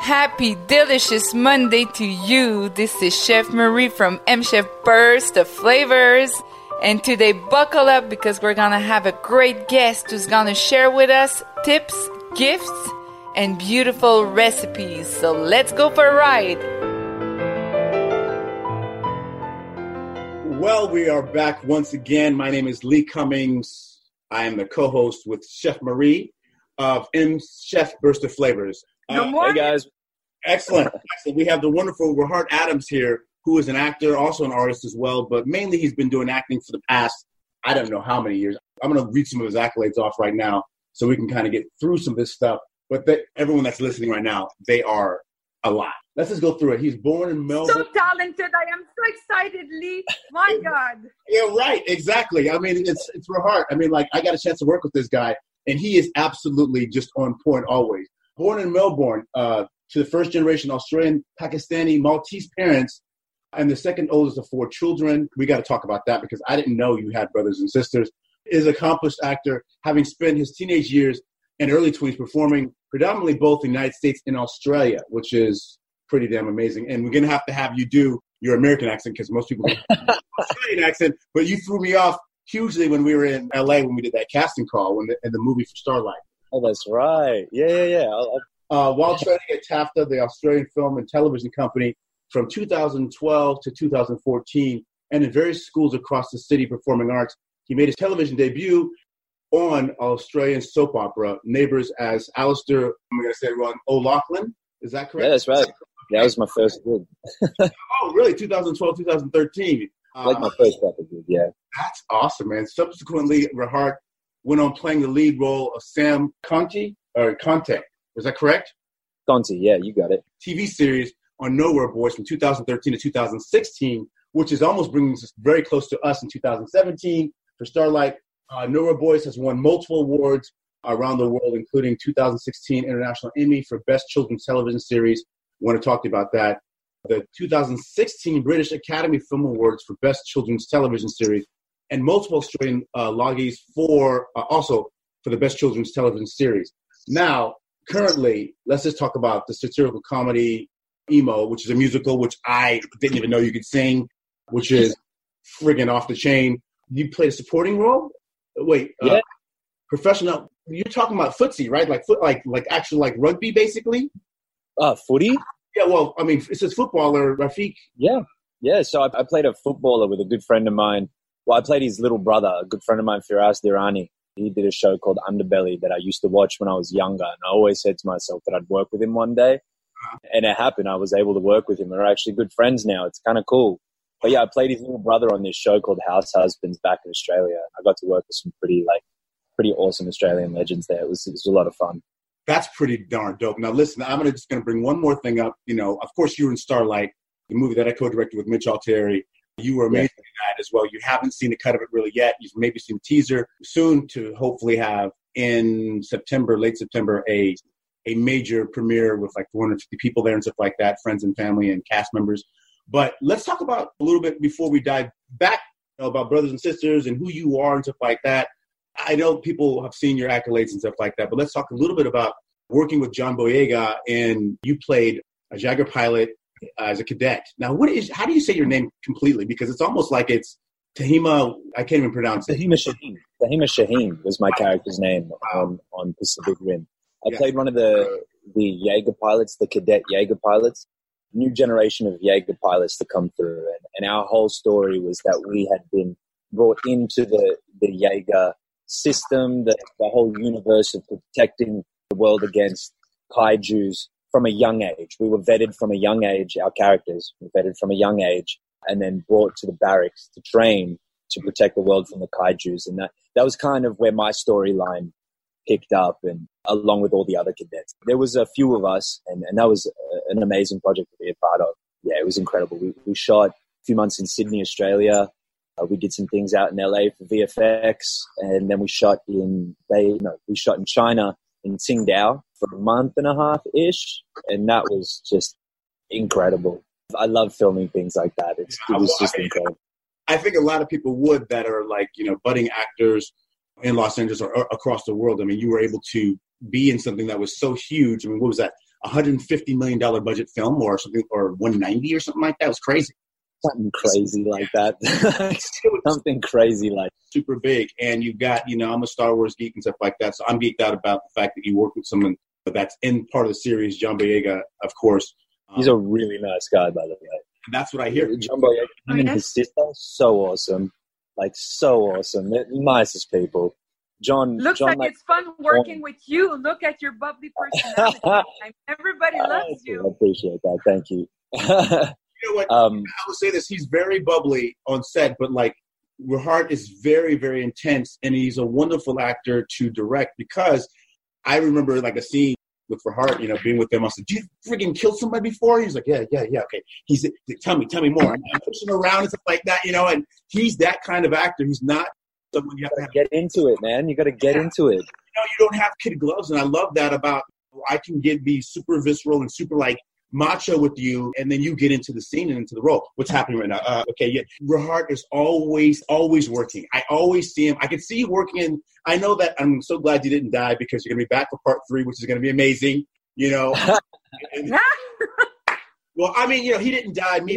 Happy delicious Monday to you. This is Chef Marie from M Chef Burst of Flavors. And today, buckle up because we're gonna have a great guest who's gonna share with us tips, gifts, and beautiful recipes. So let's go for a ride. Well, we are back once again. My name is Lee Cummings. I am the co host with Chef Marie of M Chef Burst of Flavors. Good uh, morning. Hey guys. Excellent. Excellent. We have the wonderful Rahart Adams here, who is an actor, also an artist as well, but mainly he's been doing acting for the past, I don't know how many years. I'm going to read some of his accolades off right now so we can kind of get through some of this stuff. But they, everyone that's listening right now, they are a lot. Let's just go through it. He's born in Melbourne. So talented. I am so excited, Lee. My God. Yeah, right. Exactly. I mean, it's it's Rahart. I mean, like I got a chance to work with this guy, and he is absolutely just on point always. Born in Melbourne, uh, to the first generation Australian, Pakistani, Maltese parents, and the second oldest of four children. We got to talk about that because I didn't know you had brothers and sisters. Is accomplished actor, having spent his teenage years and early 20s performing predominantly both in the United States and Australia, which is pretty damn amazing. And we're going to have to have you do your American accent because most people have Australian accent, but you threw me off hugely when we were in LA when we did that casting call when the, in the movie for Starlight. Oh, that's right. Yeah, yeah, yeah. I'll, uh, while training at TAFTA, the Australian Film and Television Company, from 2012 to 2014, and in various schools across the city performing arts, he made his television debut on Australian soap opera Neighbours as Alistair, I'm going to say wrong, O'Loughlin. Is that correct? Yeah, that's right. That was my first gig. oh, really? 2012, 2013. like my first proper gig, yeah. That's awesome, man. Subsequently, Rahart went on playing the lead role of Sam Conti, or Conte. Is that correct? Conti, yeah, you got it. TV series on Nowhere Boys from 2013 to 2016, which is almost bringing us very close to us in 2017 for Starlight. Uh, Nowhere Boys has won multiple awards around the world, including 2016 International Emmy for Best Children's Television Series. I want to talk to you about that. The 2016 British Academy Film Awards for Best Children's Television Series, and multiple Australian uh, Logies for uh, also for the Best Children's Television Series. Now, currently, let's just talk about the satirical comedy Emo, which is a musical which I didn't even know you could sing, which is friggin' off the chain. You played a supporting role. Wait, uh, yeah. Uh, professional. You're talking about footsie, right? Like foot, like like actual like rugby, basically. Uh, footy. Yeah, well, I mean, it says footballer, Rafik. Yeah, yeah. So I, I, played a footballer with a good friend of mine. Well, I played his little brother, a good friend of mine, Firas Dirani. He did a show called Underbelly that I used to watch when I was younger, and I always said to myself that I'd work with him one day. And it happened. I was able to work with him. We're actually good friends now. It's kind of cool. But yeah, I played his little brother on this show called House Husbands back in Australia. I got to work with some pretty like pretty awesome Australian legends there. It was it was a lot of fun. That's pretty darn dope. Now listen, I'm gonna just gonna bring one more thing up. You know, of course you were in Starlight, the movie that I co-directed with Mitch Altieri. You were amazing yeah. in that as well. You haven't seen the cut of it really yet. You've maybe seen the teaser. Soon to hopefully have in September, late September, a a major premiere with like 450 people there and stuff like that, friends and family and cast members. But let's talk about a little bit before we dive back you know, about brothers and sisters and who you are and stuff like that. I know people have seen your accolades and stuff like that, but let's talk a little bit about working with John Boyega and you played a Jaeger pilot Uh, as a cadet. Now, what is? How do you say your name completely? Because it's almost like it's Tahima. I can't even pronounce it. Tahima Shaheen. Tahima Shaheen was my character's name on on Pacific Rim. I yeah. played one of the the Jaeger pilots, the cadet Jaeger pilots, new generation of Jaeger pilots to come through, and, and our whole story was that we had been brought into the the Jaeger system, the, the whole universe of protecting the world against kaiju's from a young age. We were vetted from a young age, our characters were vetted from a young age, and then brought to the barracks to train to protect the world from the kaiju's. And that, that was kind of where my storyline picked up and along with all the other cadets. There was a few of us and, and that was a, an amazing project to be a part of. Yeah, it was incredible. We, we shot a few months in Sydney, Australia. Uh, we did some things out in LA for VFX and then we shot in, they, no, we shot in China in Qingdao for a month and a half ish, and that was just incredible. I love filming things like that. It's, it was just incredible. I think a lot of people would that are like you know budding actors in Los Angeles or, or across the world. I mean, you were able to be in something that was so huge. I mean, what was that? hundred fifty million dollar budget film or something, or one ninety or something like that. It was crazy. Something crazy like that. something crazy like super big. And you've got, you know, I'm a Star Wars geek and stuff like that. So I'm geeked out about the fact that you work with someone that's in part of the series, John Boyega, of course. He's a really nice guy, by the way. And that's what I hear. John Boyega, him and his sister, so awesome. Like, so awesome. They're nicest people. John looks John, like, it's fun working with you. Look at your bubbly personality. Everybody loves you. I appreciate that. Thank you. You know what? Um, I will say this: he's very bubbly on set, but like Rahart is very, very intense, and he's a wonderful actor to direct because I remember like a scene with Rahart, you know, being with him. I said, "Do you freaking kill somebody before?" He's like, "Yeah, yeah, yeah, okay." He's like, "Tell me, tell me more." I'm pushing around and stuff like that, you know. And he's that kind of actor. He's not someone you have to have. get into it, man. You got to get yeah. into it. You know, you don't have kid gloves, and I love that about. I can get be super visceral and super like macho with you, and then you get into the scene and into the role. What's happening right now? Uh, okay, yeah, Rahart is always, always working. I always see him. I can see you working. In, I know that. I'm so glad you didn't die because you're gonna be back for part three, which is gonna be amazing. You know. and, well, I mean, you know, he didn't die. Me,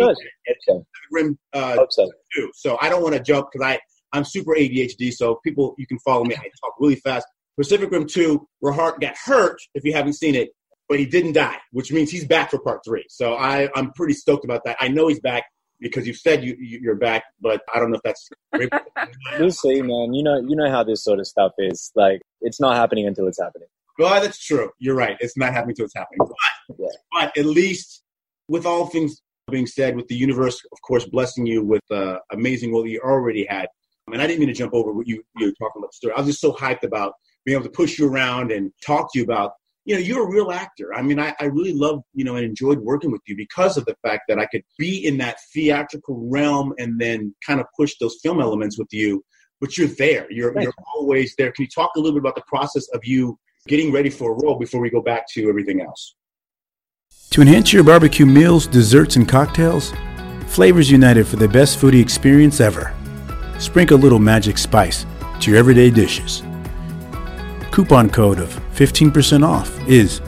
Rim uh, so. too. So I don't want to jump because I I'm super ADHD, so people, you can follow me. I talk really fast. Pacific Rim 2, Rahart got hurt, if you haven't seen it, but he didn't die, which means he's back for part three. So I, I'm pretty stoked about that. I know he's back because you said you, you're back, but I don't know if that's. we'll see, man. You know, you know how this sort of stuff is. Like, it's not happening until it's happening. Well, that's true. You're right. It's not happening until it's happening. But, yeah. but at least, with all things being said, with the universe, of course, blessing you with uh, amazing role that you already had, and I didn't mean to jump over what you, you were talking about the story. I was just so hyped about being able to push you around and talk to you about, you know, you're a real actor. I mean, I, I really love, you know, and enjoyed working with you because of the fact that I could be in that theatrical realm and then kind of push those film elements with you. But you're there. You're, you're always there. Can you talk a little bit about the process of you getting ready for a role before we go back to everything else? To enhance your barbecue meals, desserts, and cocktails, Flavors United for the best foodie experience ever. Sprinkle a little magic spice to your everyday dishes. Coupon code of 15% off is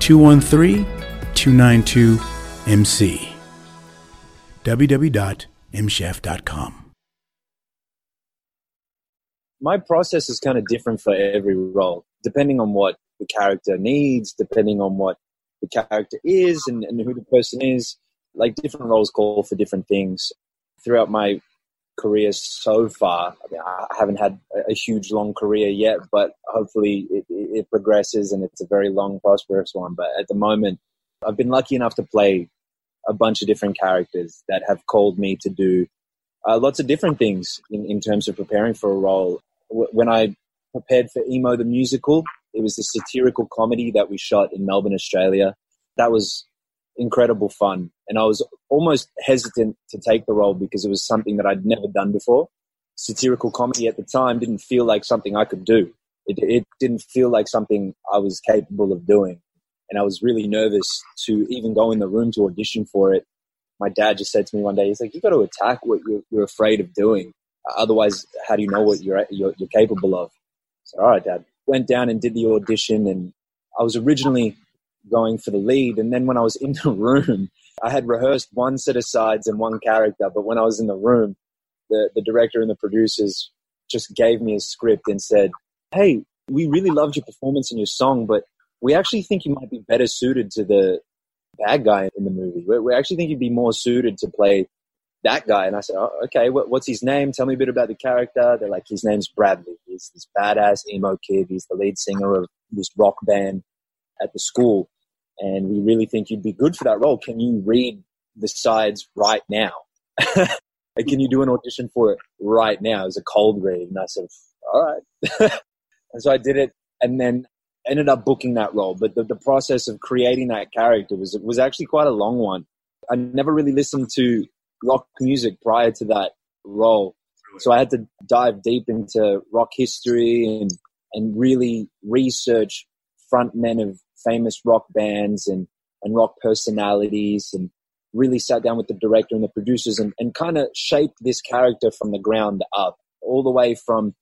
213-292-MC. www.mchef.com. My process is kind of different for every role, depending on what the character needs, depending on what the character is and, and who the person is. Like different roles call for different things. Throughout my career so far. I, mean, I haven't had a, huge, long career yet, but hopefully it, it, progresses and it's a very long, prosperous one. But at the moment, I've been lucky enough to play a bunch of different characters that have called me to do uh, lots of different things in, in terms of preparing for a role. When I prepared for Emo the musical, it was a satirical comedy that we shot in Melbourne, Australia. That was incredible fun. And I was almost hesitant to take the role because it was something that I'd never done before. Satirical comedy at the time didn't feel like something I could do. It, it didn't feel like something I was capable of doing. And I was really nervous to even go in the room to audition for it. My dad just said to me one day, he's like, you've got to attack what you're, you're afraid of doing. Otherwise, how do you know what you're, you're, you're capable of? So, all right, dad. Went down and did the audition and I was originally going for the lead. And then when I was in the room, I had rehearsed one set of sides and one character. But when I was in the room, the, the director and the producers just gave me a script and said, Hey, we really loved your performance and your song, but we actually think you might be better suited to the bad guy in the movie. We, we actually think you'd be more suited to play that guy. And I said, oh, okay, what, what's his name? Tell me a bit about the character. They're like, his name's Bradley. He's this badass emo kid. He's the lead singer of this rock band at the school, and we really think you'd be good for that role. Can you read the sides right now? and can you do an audition for it right now? Was a cold read, and I said, all right. and so I did it, and then ended up booking that role. But the, the process of creating that character was was actually quite a long one. I never really listened to rock music prior to that role. So I had to dive deep into rock history and, and really research front men of famous rock bands and, and rock personalities and really sat down with the director and the producers and, and kind of shaped this character from the ground up, all the way from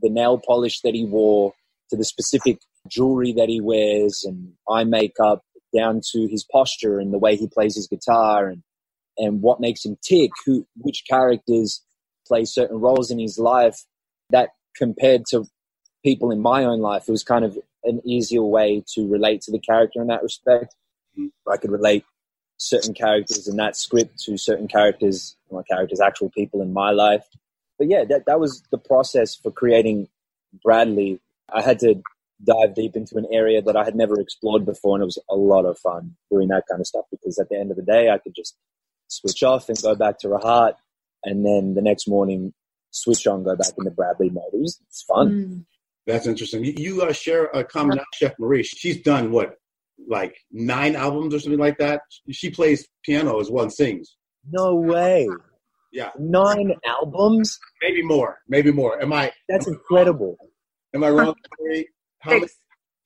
the nail polish that he wore to the specific jewelry that he wears and eye makeup, down to his posture and the way he plays his guitar and and what makes him tick, who which characters play certain roles in his life. That compared to people in my own life, it was kind of an easier way to relate to the character in that respect. I could relate certain characters in that script to certain characters, my characters, actual people in my life. But yeah, that that was the process for creating Bradley. I had to dive deep into an area that I had never explored before, and it was a lot of fun doing that kind of stuff because at the end of the day, I could just switch off and go back to Rahart, and then the next morning switch on, go back into Bradley mode. It was it's fun. Mm. That's interesting. You, you uh, share a common chef Marie. She's done what, like nine albums or something like that. She plays piano as well and sings. No way. Yeah, Nine albums? maybe more, maybe more. Am I? That's incredible. Am I wrong, Marie? How? Six.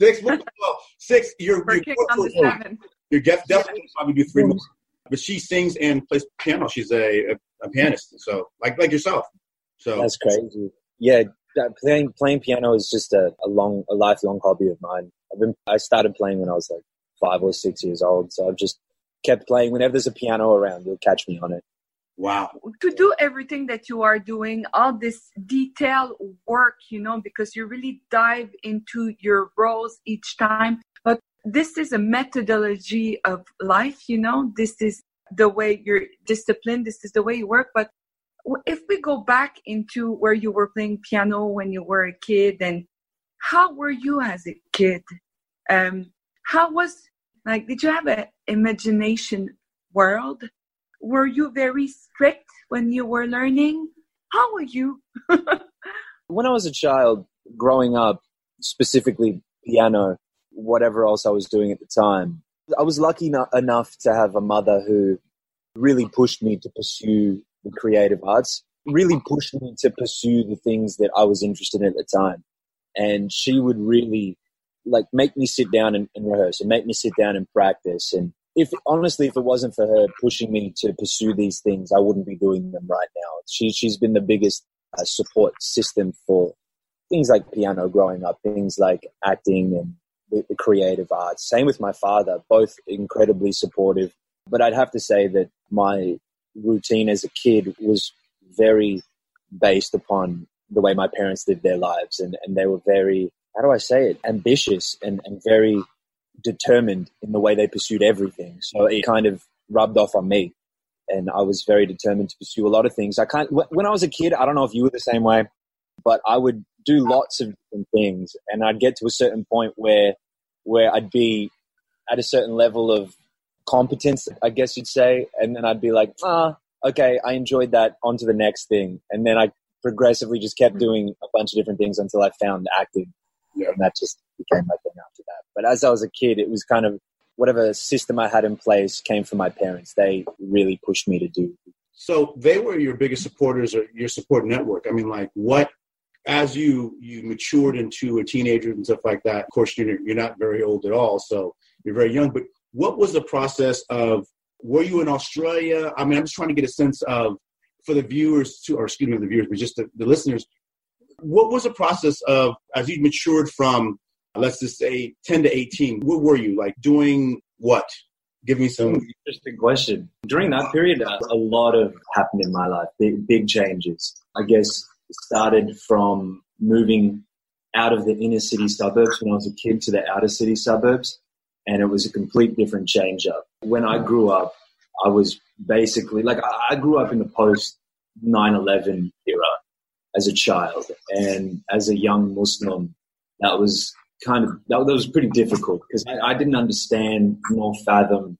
Six. Well, well, six. You're We're you're, kicked on the you're, seven. you're def- definitely probably do three more. But she sings and plays piano. She's a, a, a pianist, so like like yourself. So That's crazy. Yeah, that playing playing piano is just a, a long, a lifelong hobby of mine. I've been I started playing when I was like five or six years old, so I've just kept playing. Whenever there's a piano around, you'll catch me on it. wow. to do everything that you are doing, all this detail work, you know, because you really dive into your roles each time. But this is a methodology of life, you know, this is the way you're disciplined, this is the way you work. But w- if we go back into where you were playing piano when you were a kid and how were you as a kid? Um, how was like, did you have an imagination world? were you very strict when you were learning? How were you? When I was a child, growing up, specifically piano, whatever else I was doing at the time, I was lucky no- enough to have a mother who really pushed me to pursue the creative arts, really pushed me to pursue the things that I was interested in at the time. And she would really like make me sit down and, and rehearse and make me sit down and practice. And if honestly, if it wasn't for her pushing me to pursue these things, I wouldn't be doing them right now. She, she's been the biggest uh, support system for things like piano growing up, things like acting and the, the creative arts. Same with my father, both incredibly supportive. But I'd have to say that my routine as a kid was very based upon the way my parents lived their lives. And, and they were very, how do I say it, ambitious and, and very determined in the way they pursued everything. So it kind of rubbed off on me. And I was very determined to pursue a lot of things. I can't, when I was a kid, I don't know if you were the same way, but I would do lots of different things. And I'd get to a certain point where, where I'd be at a certain level of competence, I guess you'd say. And then I'd be like, ah, okay, I enjoyed that. On to the next thing. And then I progressively just kept doing a bunch of different things until I found acting. Yeah. And that just became my thing after that. But as I was a kid, it was kind of whatever system I had in place came from my parents. They really pushed me to do. So they were your biggest supporters or your support network. I mean, like what as you you matured into a teenager and stuff like that. Of course, you're you're not very old at all, so you're very young. But what was the process of? Were you in Australia? I mean, I'm just trying to get a sense of for the viewers, to, or excuse me, the viewers, but just the, the listeners. What was the process of as you matured from, let's just say, 10 to 18? What were you like doing? What? Give me some. Interesting question. During that period, uh, a lot of happened in my life. Big, big changes. I guess started from moving out of the inner city suburbs when I was a kid to the outer city suburbs, and it was a complete different change up. When I grew up, I was basically like I grew up in the post 9/11 era as a child, and as a young Muslim, that was kind of that, that was pretty difficult because I, I didn't understand nor fathom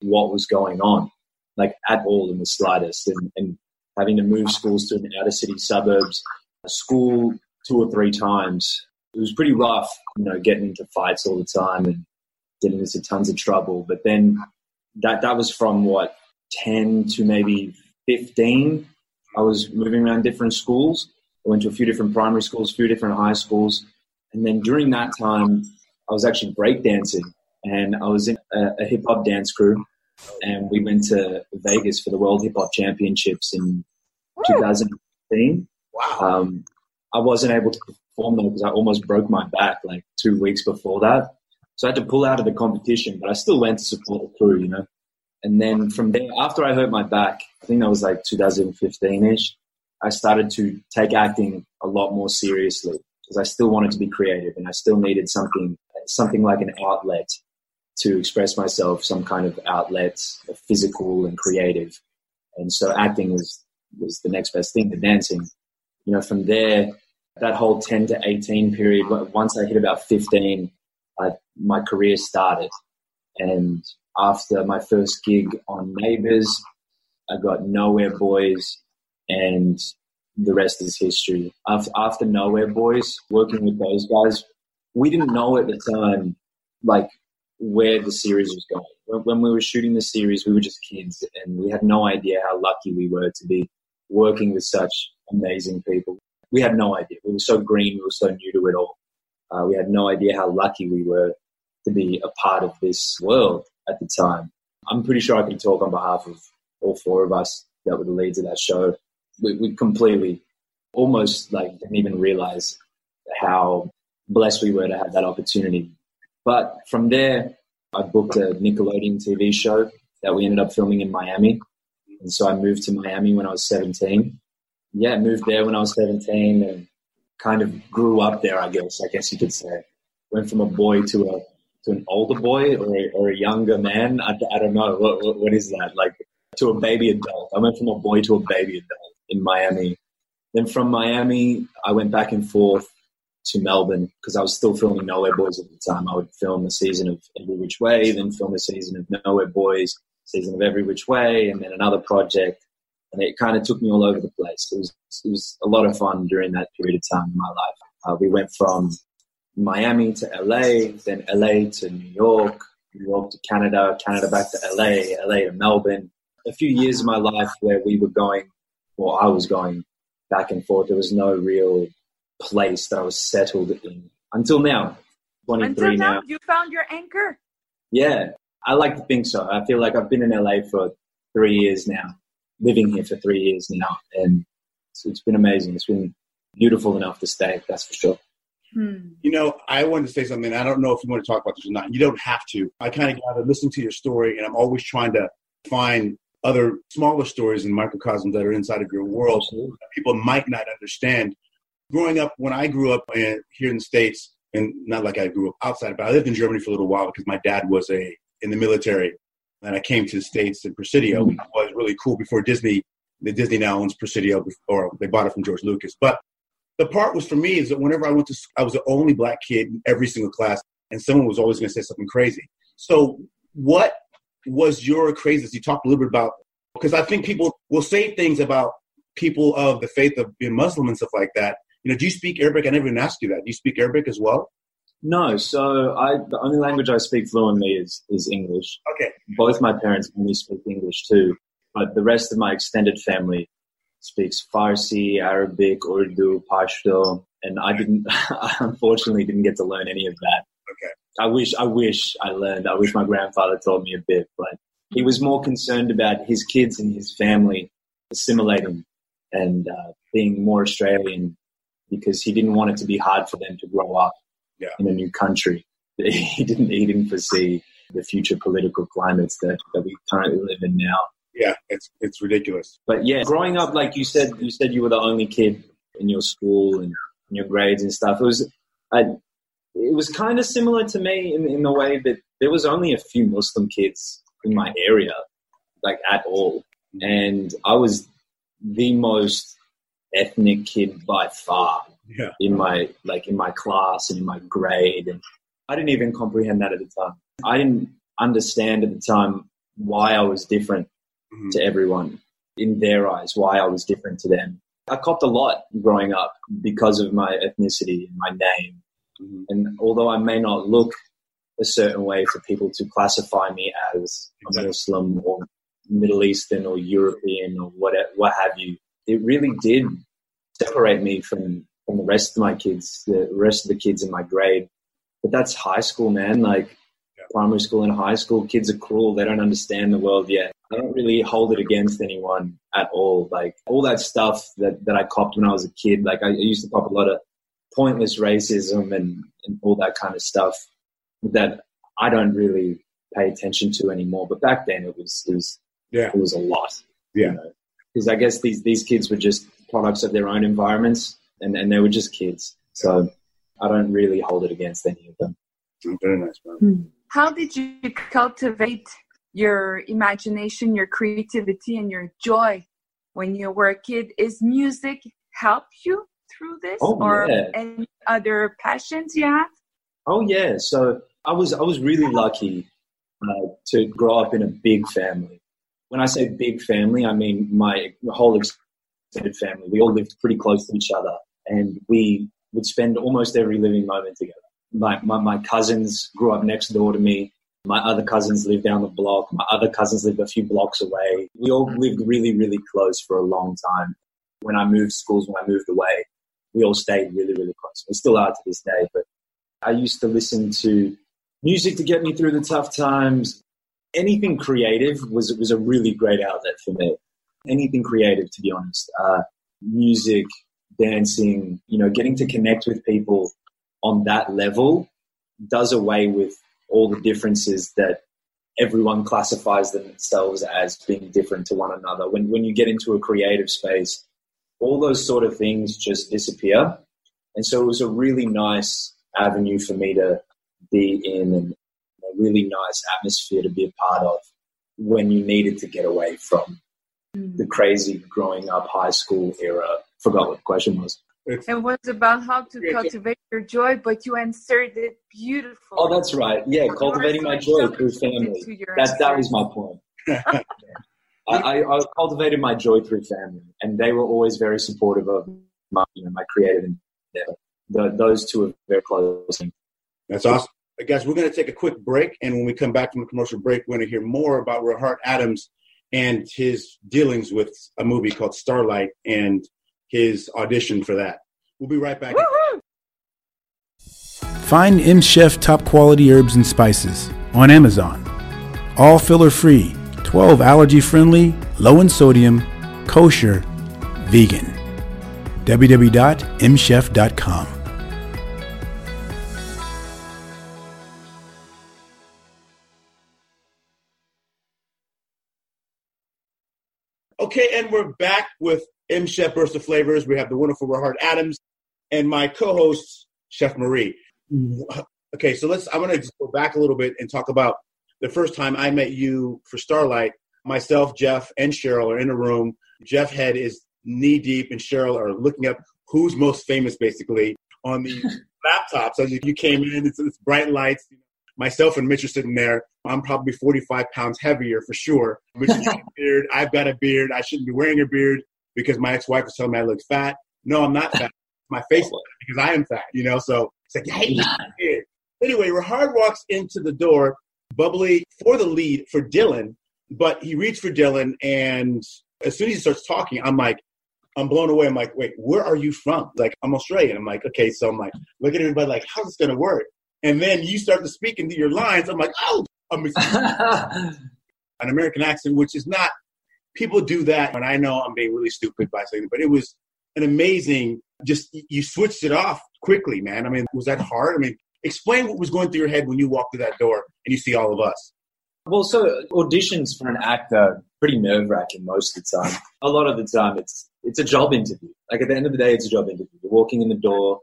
what was going on, like at all in the slightest, and, and having to move schools to an outer city suburbs, a school two or three times. It was pretty rough, you know, getting into fights all the time and getting into tons of trouble. But then that that was from what ten to maybe fifteen. I was moving around different schools. I went to a few different primary schools, a few different high schools, and then during that time, I was actually breakdancing, and I was in a, a hip hop dance crew, and we went to Vegas for the World Hip Hop Championships in 2015. Wow. Um, I wasn't able to perform though because I almost broke my back like two weeks before that. So I had to pull out of the competition, but I still went to support the crew, you know. And then from there, after I hurt my back, I think that was like 2015 ish, I started to take acting a lot more seriously because I still wanted to be creative and I still needed something, something like an outlet to express myself, some kind of outlet, physical and creative. And so acting was, was the next best thing to dancing. You know, from there, that whole 10 to 18 period, once I hit about 15, I, my career started. And after my first gig on Neighbours, I got Nowhere Boys, and the rest is history. After, after Nowhere Boys, working with those guys, we didn't know at the time, like, where the series was going. When, when we were shooting the series, we were just kids, and we had no idea how lucky we were to be working with such amazing people we had no idea. We were so green, we were so new to it all. Uh, we had no idea how lucky we were to be a part of this world at the time. I'm pretty sure I can talk on behalf of all four of us that were the leads of that show. We, we completely, almost like didn't even realize how blessed we were to have that opportunity. But from there, I booked a Nickelodeon TV show that we ended up filming in Miami. And so I moved to Miami when I was 17 yeah, moved there when I was 17 and kind of grew up there, I guess, I guess you could say. Went from a boy to a to an older boy or a, or a younger man. I, I don't know. What, what, what is that? Like to a baby adult. I went from a boy to a baby adult in Miami. Then from Miami, I went back and forth to Melbourne because I was still filming Nowhere Boys at the time. I would film a season of Every Witch Way, then film a season of Nowhere Boys, season of Every Witch Way, and then another project and it kind of took me all over the place. It was, it was a lot of fun during that period of time in my life. Uh, we went from Miami to LA, then LA to New York, New York to Canada, Canada back to LA, LA to Melbourne. A few years of my life where we were going, or I was going back and forth. There was no real place that I was settled in until now. 23 until now, now. You found your anchor? Yeah, I like to think so. I feel like I've been in LA for three years now living here for three years now, and it's, it's been amazing. It's been beautiful enough to stay, that's for sure. Hmm. You know, I wanted to say something. I don't know if you want to talk about this or not. You don't have to. I kind of gather, listen to your story, and I'm always trying to find other smaller stories and microcosms that are inside of your world that people might not understand. Growing up, when I grew up in, here in the States, and not like I grew up outside, but I lived in Germany for a little while because my dad was a in the military and I came to the States in Presidio, which mm-hmm. was really cool before Disney. The Disney now owns Presidio, or they bought it from George Lucas. But the part was for me is that whenever I went to, school, I was the only black kid in every single class, and someone was always going to say something crazy. So, what was your craziness? You talked a little bit about because I think people will say things about people of the faith of being Muslim and stuff like that. You know, do you speak Arabic? I never even asked you that. Do you speak Arabic as well? No, so I the only language I speak fluently is is English. Okay. Both my parents only speak English too, but the rest of my extended family speaks Farsi, Arabic, Urdu, Pashto, and I didn't. I unfortunately didn't get to learn any of that. Okay. I wish I wish I learned. I wish my grandfather taught me a bit, but he was more concerned about his kids and his family assimilating and uh, being more Australian because he didn't want it to be hard for them to grow up yeah. in a new country. He didn't, he didn't foresee the future political climates that, that we currently live in now. Yeah, it's it's ridiculous. But yeah, growing up, like you said, you said you were the only kid in your school and in your grades and stuff. It was, I, it was kind of similar to me in, in the way that there was only a few Muslim kids in my area, like at all, and I was the most ethnic kid by far yeah. in my like in my class and in my grade and I didn't even comprehend that at the time. I didn't understand at the time why I was different mm-hmm. to everyone in their eyes, why I was different to them. I copped a lot growing up because of my ethnicity and my name. Mm-hmm. And although I may not look a certain way for people to classify me as exactly. a Muslim or Middle Eastern or European or what, what have you, it really did separate me from from the rest of my kids, the rest of the kids in my grade. But that's high school, man. Like yeah. primary school and high school, kids are cruel. They don't understand the world yet. I don't really hold it against anyone at all. Like all that stuff that, that I copped when I was a kid, like I, used to cop a lot of pointless racism and, and all that kind of stuff that I don't really pay attention to anymore. But back then it was it was Yeah. it was a lot. Yeah. Because I guess these these kids were just products of their own environments and, and they were just kids. So I don't really hold it against any of them. Oh, very nice, man. How did you cultivate your imagination, your creativity, and your joy when you were a kid? Is music help you through this, Oh, or yeah. any other passions you have? Oh yeah, so I was I was really lucky uh, to grow up in a big family. When I say big family, I mean my whole extended family. We all lived pretty close to each other, and we would spend almost every living moment together. My, my my cousins grew up next door to me. My other cousins lived down the block. My other cousins lived a few blocks away. We all lived really, really close for a long time. When I moved schools, when I moved away, we all stayed really, really close. We still are to this day, but I used to listen to music to get me through the tough times. Anything creative was was a really great outlet for me. Anything creative, to be honest. Uh, music, dancing, you know, getting to connect with people on that level does away with all the differences that everyone classifies themselves as being different to one another. When when you get into a creative space, all those sort of things just disappear. And so it was a really nice avenue for me to be in and a really nice atmosphere to be a part of when you needed to get away from mm. the crazy growing up high school era. Forgot what the question was. It's, It was about how to Yeah, yeah. cultivate your joy, but you answered it beautifully. Oh, that's right. Yeah, cultivating my joy through family. That that was my point. I, I, I cultivated my joy through family, and they were always very supportive of my, you know, my creative endeavor. The, those two are very close. That's awesome. Guys, we're going to take a quick break. And when we come back from the commercial break, we're going to hear more about Rahart Adams and his dealings with a movie called Starlight and his audition for that. We'll be right back. Woohoo! Find M Chef top quality herbs and spices on Amazon. All filler free, 12 allergy friendly, low in sodium, kosher, vegan. www.mchef.com. Okay, and we're back with M Chef Burst of Flavors. We have the wonderful Rahart Adams and my co-host Chef Marie. Okay, so let's. I'm gonna go back a little bit and talk about the first time I met you for Starlight. Myself, Jeff, and Cheryl are in a room. Jeff Head is knee deep, and Cheryl are looking up who's most famous, basically, on the laptops. As you you came in, it's, it's bright lights. Myself and Mitch are sitting there. I'm probably 45 pounds heavier for sure. Mitch has got a beard. I've got a beard. I shouldn't be wearing a beard because my ex-wife was telling me I look fat. No, I'm not fat. My face because I am fat, you know? So it's like, hey, beard. Anyway, Rahart walks into the door, bubbly for the lead for Dylan, but he reads for Dylan, and as soon as he starts talking, I'm like, I'm blown away. I'm like, wait, where are you from? Like, I'm Australian. I'm like, okay, so I'm like, look at everybody like, how's this gonna work? And then you start to speak into your lines. I'm like, oh, I'm an American accent, which is not. People do that, and I know I'm being really stupid by saying, but it was an amazing. Just you switched it off quickly, man. I mean, was that hard? I mean, explain what was going through your head when you walked through that door and you see all of us. Well, so auditions for an actor pretty nerve wracking most of the time. A lot of the time, it's it's a job interview. Like at the end of the day, it's a job interview. You're walking in the door,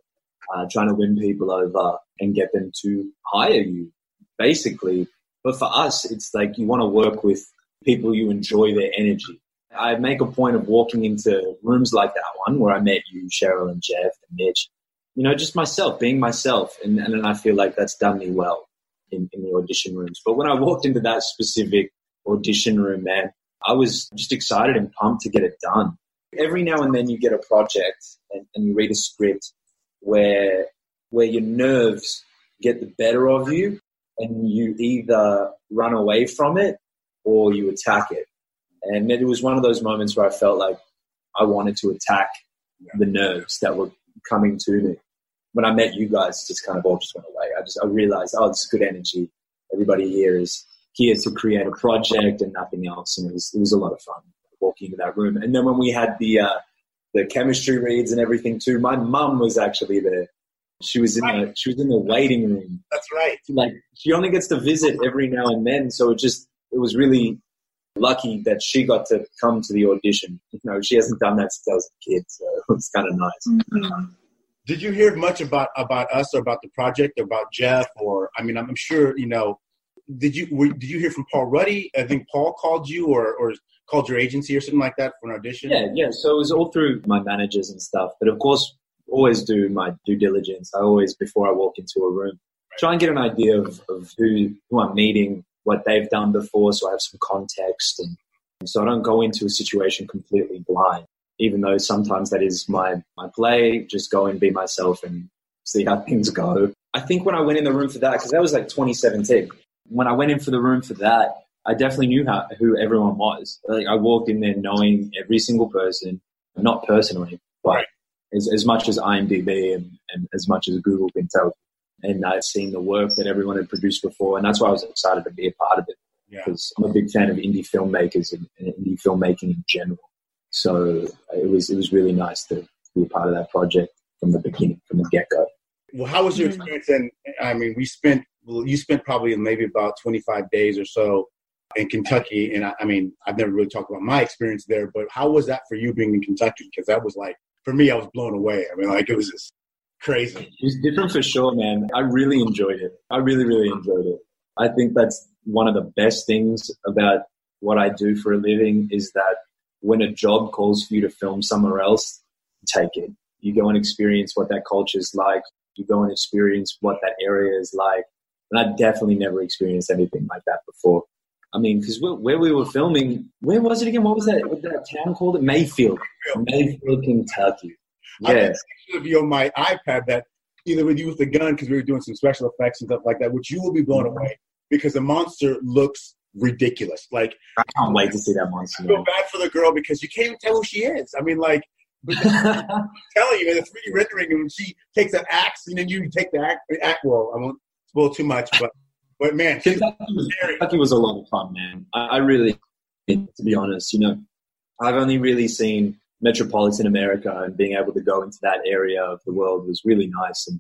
uh, trying to win people over and get them to hire you, basically. But for us, it's like you want to work with people you enjoy their energy. I make a point of walking into rooms like that one where I met you, Cheryl and Jeff and Mitch. You know, just myself, being myself, and, and I feel like that's done me well in, in the audition rooms. But when I walked into that specific audition room, man, I was just excited and pumped to get it done. Every now and then you get a project and, and you read a script where where your nerves get the better of you and you either run away from it or you attack it. And it was one of those moments where I felt like I wanted to attack the nerves that were coming to me. When I met you guys, it just kind of all just went away. I just I realized, oh, this is good energy. Everybody here is here to create a project and nothing else, and it was it was a lot of fun walking into that room. And then when we had the uh, the chemistry reads and everything too, my mum was actually there. She was in the she was in the waiting room. That's right. Like she only gets to visit every now and then, so it just it was really lucky that she got to come to the audition. You know, she hasn't done that since I was a kid, so it was kind of nice. Mm-hmm. Did you hear much about about us or about the project, or about Jeff, or I mean, I'm sure you know. Did you were, did you hear from Paul Ruddy? I think Paul called you or or called your agency or something like that for an audition. Yeah, yeah. So it was all through my managers and stuff. But of course, always do my due diligence. I always before I walk into a room, try and get an idea of, of who who I'm meeting, what they've done before, so I have some context, and so I don't go into a situation completely blind even though sometimes that is my, my play, just go and be myself and see how things go. I think when I went in the room for that, because that was like 2017, when I went in for the room for that, I definitely knew how, who everyone was. Like I walked in there knowing every single person, not personally, but right. as, as much as IMDb and, and as much as Google can tell. And I'd seen the work that everyone had produced before, and that's why I was excited to be a part of it. Because yeah. I'm a big fan of indie filmmakers and, and indie filmmaking in general. So it was it was really nice to be a part of that project from the beginning, from the get go. Well, how was your mm-hmm. experience? And I mean, we spent well, you spent probably maybe about twenty five days or so in Kentucky, and I, I, mean, I've never really talked about my experience there, but how was that for you being in Kentucky? Because that was like for me, I was blown away. I mean, like it was just crazy. It was different for sure, man. I really enjoyed it. I really, really enjoyed it. I think that's one of the best things about what I do for a living is that when a job calls for you to film somewhere else, take it. You go and experience what that culture is like. You go and experience what that area is like. And I definitely never experienced anything like that before. I mean, because where we were filming, where was it again? What was that? What that town called? It Mayfield, Mayfield, Kentucky. Yes. I you on my iPad that either with you with the gun because we were doing some special effects and stuff like that, which you will be blown mm-hmm. away because the monster looks ridiculous. Like I can't wait to see that monster. I feel bad for the girl because you can't even tell who she is. I mean, like I'm telling you, in the 3D rendering, and she takes an axe, and then you take the axe. axe well, I won't spoil too much, but but man, Kentucky was, Kentucky was a lot of fun, man. I, I really, to be honest, you know, I've only really seen metropolitan America, and being able to go into that area of the world was really nice, and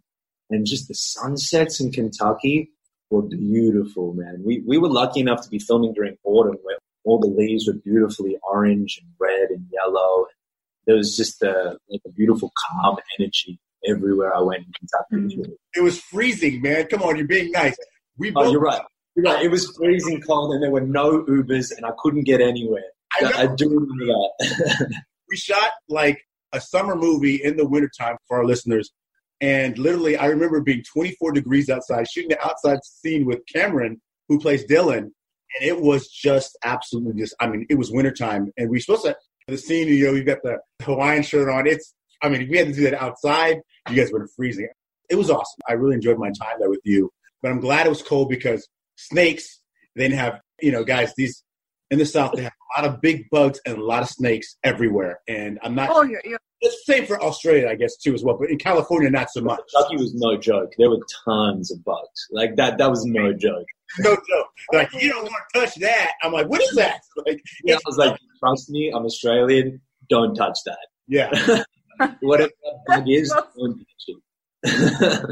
and just the sunsets in Kentucky were beautiful, man. We, we were lucky enough to be filming during autumn where all the leaves were beautifully orange and red and yellow. There was just a, like a beautiful calm energy everywhere I went in Kentucky. Mm-hmm. It was freezing, man. Come on, you're being nice. We oh, you're right. You're right. It was freezing cold and there were no Ubers and I couldn't get anywhere. I, I do remember that. we shot like a summer movie in the wintertime for our listeners and literally, I remember being 24 degrees outside, shooting the outside scene with Cameron, who plays Dylan. And it was just absolutely just, I mean, it was wintertime. And we supposed to, the scene, you know, you got the Hawaiian shirt on. It's, I mean, we had to do that outside. You guys would were freezing. It was awesome. I really enjoyed my time there with you. But I'm glad it was cold because snakes, they didn't have, you know, guys, these in the South, they have a lot of big bugs and a lot of snakes everywhere. And I'm not. Oh, yeah, yeah. It's the same for Australia, I guess, too, as well. But in California, not so much. Kentucky was no joke. There were tons of bugs. Like that. That was no joke. no joke. Like you don't want to touch that. I'm like, what is that? Like, yeah, I was like, trust me, I'm Australian. Don't touch that. Yeah. Whatever that bug is, don't touch it.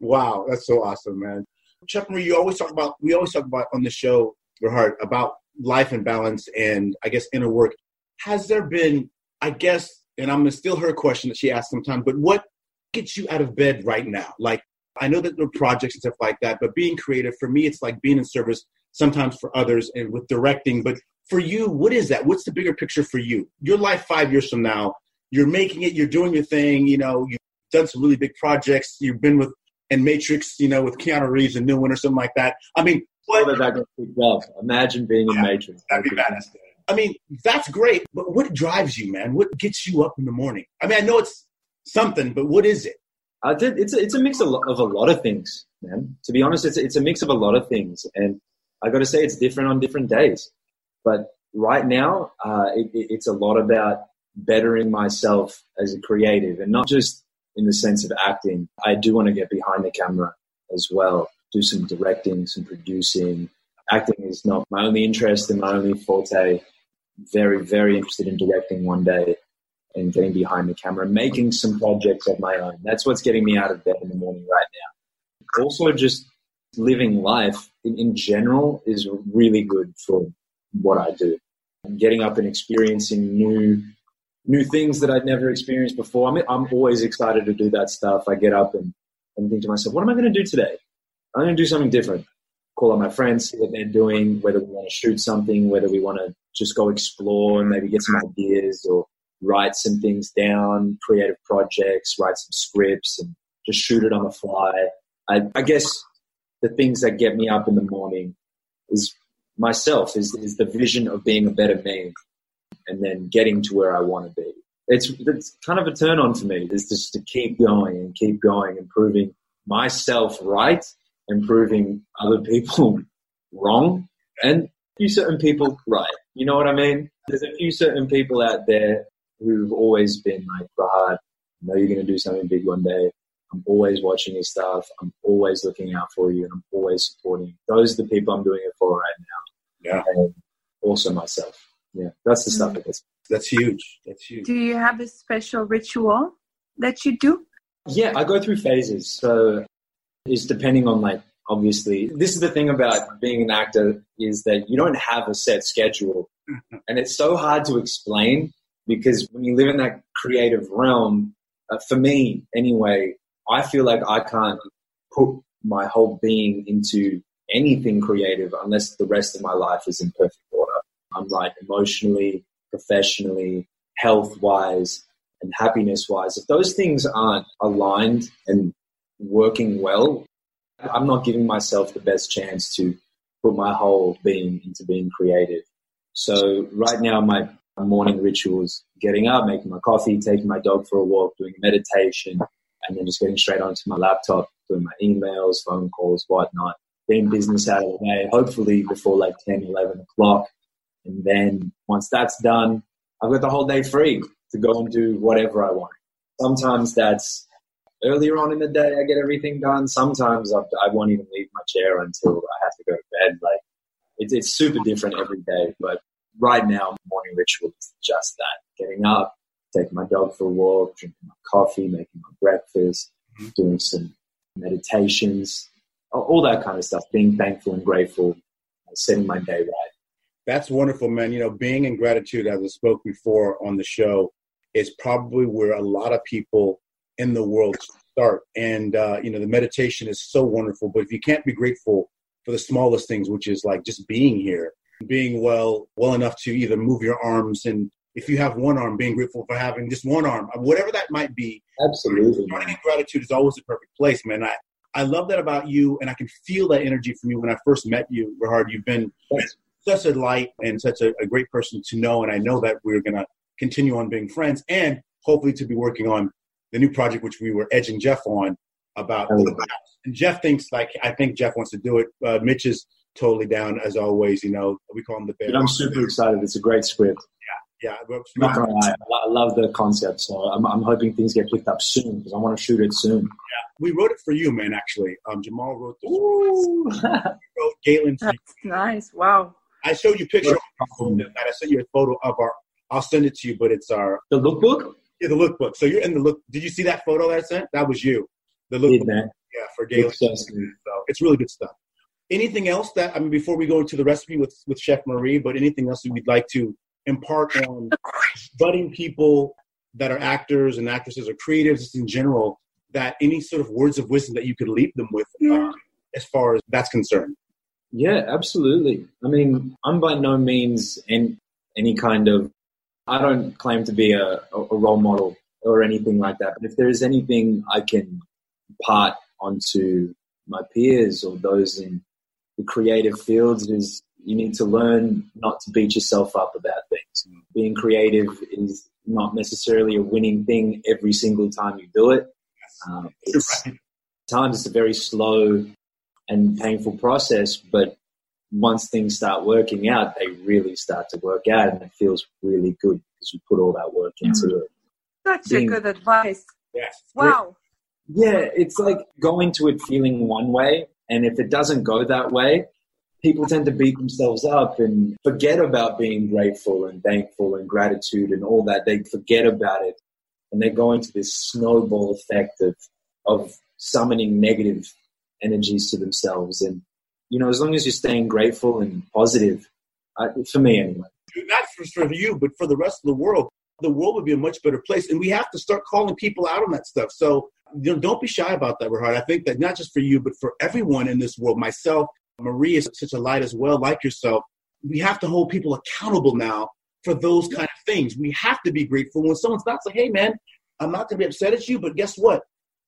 wow, that's so awesome, man. Chef Marie, you always talk about. We always talk about on the show heart about life and balance and I guess inner work. Has there been, I guess, and I'm gonna steal her question that she asked sometimes, but what gets you out of bed right now? Like I know that there are projects and stuff like that, but being creative for me, it's like being in service sometimes for others and with directing. But for you, what is that? What's the bigger picture for you? Your life five years from now, you're making it, you're doing your thing, you know, you've done some really big projects, you've been with and Matrix, you know, with Keanu Reeves and New One or something like that. I mean, what? That Imagine being yeah, in Matrix. That'd be badass. I mean, that's great, but what drives you, man? What gets you up in the morning? I mean, I know it's something, but what is it? I did. It's a, it's a mix of, of a lot of things, man. To be honest, it's a, it's a mix of a lot of things, and I got to say it's different on different days. But right now, uh, it, it's a lot about bettering myself as a creative, and not just in the sense of acting. I do want to get behind the camera as well do some directing, some producing. Acting is not my only interest and my only forte. Very, very interested in directing one day. and getting behind the camera, making some projects of my own. That's what's getting me out of bed in the morning right now. Also, just living life in, in general is really good for what I do. Getting up and experiencing new new things that I'd never experienced before. I mean, I'm always excited to do that stuff. I get up and, and think to myself, what am I going to do today? I'm going to do something different. Call up my friends, see what they're doing, whether we want to shoot something, whether we want to just go explore and maybe get some ideas or write some things down, creative projects, write some scripts and just shoot it on the fly. I, I guess the things that get me up in the morning is myself, is, is the vision of being a better me and then getting to where I want to be. It's, it's kind of a turn on for me, is just to keep going and keep going, improving myself right, improving other people wrong, and a few certain people right. You know what I mean? There's a few certain people out there who've always been like, Brad, I know you're going to do something big one day. I'm always watching your stuff. I'm always looking out for you and I'm always supporting you. Those are the people I'm doing it for right now. Yeah. And also myself. Yeah. That's the stuff mm-hmm. that gets That's huge. That's huge. Do you have a special ritual that you do? Yeah, I go through phases. So it's depending on like obviously this is the thing about being an actor is that you don't have a set schedule and it's so hard to explain because when you live in that creative realm, uh, for me anyway, I feel like I can't put my whole being into anything creative unless the rest of my life is in perfect order. I'm right emotionally, professionally, health wise, and happiness wise. If those things aren't aligned and working well, I'm not giving myself the best chance to put my whole being into being creative. So right now, my morning rituals, getting up, making my coffee, taking my dog for a walk, doing meditation, and then just getting straight onto my laptop, doing my emails, phone calls, whatnot, getting business out of the way, hopefully before like 10, 11 o'clock. And then once that's done, I've got the whole day free to go and do whatever I want. Sometimes that's earlier on in the day, I get everything done. Sometimes I, I won't even leave my chair until I have to go to bed. Like it's, it's super different every day, but right now, morning ritual is just that: getting up, taking my dog for a walk, drinking my coffee, making my breakfast, mm-hmm. doing some meditations, all that kind of stuff. Being thankful and grateful, setting my day right. That's wonderful, man. You know, being in gratitude, as I spoke before on the show, is probably where a lot of people in the world start. And uh, you know, the meditation is so wonderful. But if you can't be grateful for the smallest things, which is like just being here, being well well enough to either move your arms and if you have one arm, being grateful for having just one arm, whatever that might be. Absolutely. Running in gratitude is always a perfect place, man. I, I love that about you, and I can feel that energy from you when I first met you, Rahart. You've been such a light and such a, a, great person to know, and I know that we're going to continue on being friends and hopefully to be working on the new project, which we were edging Jeff on about. Oh. And Jeff thinks, like, I think Jeff wants to do it. Uh, Mitch is totally down as always. You know, we call him the bear. I'm super excited. It's a great script. Yeah, yeah. Not gonna lie, I love the concept. So I'm, I'm hoping things get picked up soon because I want to shoot it soon. Yeah, we wrote it for you, man. Actually, um, Jamal wrote the Ooh. wrote Galen. That's nice. Wow. I showed you a picture. and I sent you a photo of our. I'll send it to you, but it's our the lookbook. Yeah, the lookbook. So you're in the look. Did you see that photo that I sent? That was you. The lookbook. man. Yeah, for Galen. So it's really good stuff anything else that I mean before we go into the recipe with with Chef Marie, but anything else that we'd like to impart on budding people that are actors and actresses or creatives just in general that any sort of words of wisdom that you could leave them with uh, as far as that's concerned yeah absolutely i mean i'm by no means in any kind of i don't claim to be a, a role model or anything like that but if there is anything i can part onto my peers or those in the creative fields is you need to learn not to beat yourself up about things. Being creative is not necessarily a winning thing every single time you do it. Um, it's, times it's a very slow and painful process, but once things start working out, they really start to work out, and it feels really good because you put all that work into it. Such Being, a good advice. Yes. Wow. Yeah, it's like going to it feeling one way, and if it doesn't go that way, people tend to beat themselves up and forget about being grateful and thankful and gratitude and all that. They forget about it and they go into this snowball effect of, of summoning negative energies to themselves. And, you know, as long as you're staying grateful and positive, uh, for me anyway. Not for, for you, but for the rest of the world, the world would be a much better place. And we have to start calling people out on that stuff. So you know, don't be shy about that, Rahart. I think that not just for you, but for everyone in this world, myself, Marie is such a light as well, like yourself. We have to hold people accountable now for those kind of things. We have to be grateful when someone's not like, hey, man, I'm not going to be upset at you, but guess what?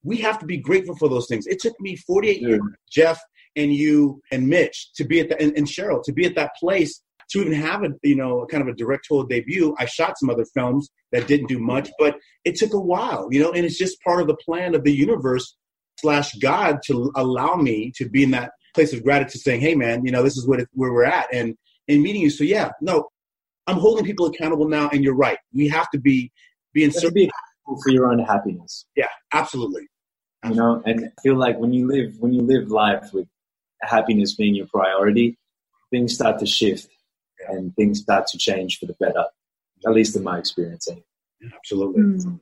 We have to be grateful for those things. It took me 48 years, Jeff and you and Mitch, to be at that, and, and Cheryl, to be at that place to even have a you know kind of a directorial debut. I shot some other films that didn't do much, but it took a while, you know, and it's just part of the plan of the universe slash God to allow me to be in that place of gratitude, saying, "Hey, man, you know, this is what it, where we're at," and in meeting you. So yeah, no, I'm holding people accountable now, and you're right. We have to be being certain be accountable for your own happiness. Yeah, absolutely. absolutely. You know, and I feel like when you live when you live life with happiness being your priority, things start to shift and things start to change for the better. At least in my experience. Anyway. Absolutely. Mm.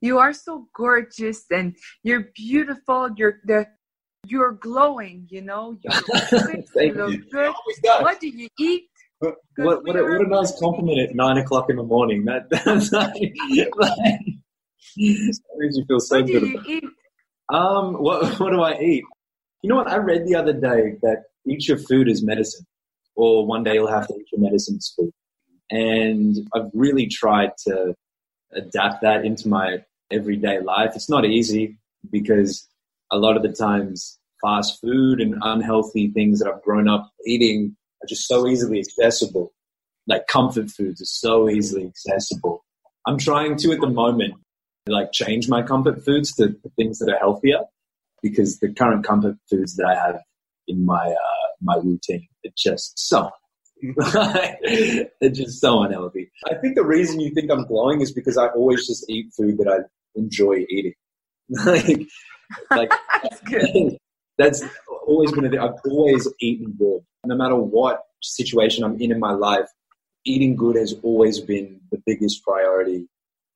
You are so gorgeous and you're beautiful. You're the you're glowing, you know. You look, you look good. What do you eat? What, what, what, a, what, a, nice compliment at nine o'clock in the morning. That, that's like, like, makes you feel so what good. What do you eat? Um, what, what do I eat? You know what? I read the other day that eat your food is medicine or one day you'll have to eat your medicine food. And I've really tried to adapt that into my everyday life. It's not easy because a lot of the times fast food and unhealthy things that I've grown up eating are just so easily accessible. Like comfort foods are so easily accessible. I'm trying to at the moment like change my comfort foods to things that are healthier because the current comfort foods that I have in my uh, my routine. It's just so it's just so unhealthy. I think the reason you think I'm glowing is because I always just eat food that I enjoy eating. like, like that's, that's always been a thing. I've always eaten good, no matter what situation I'm in in my life. Eating good has always been the biggest priority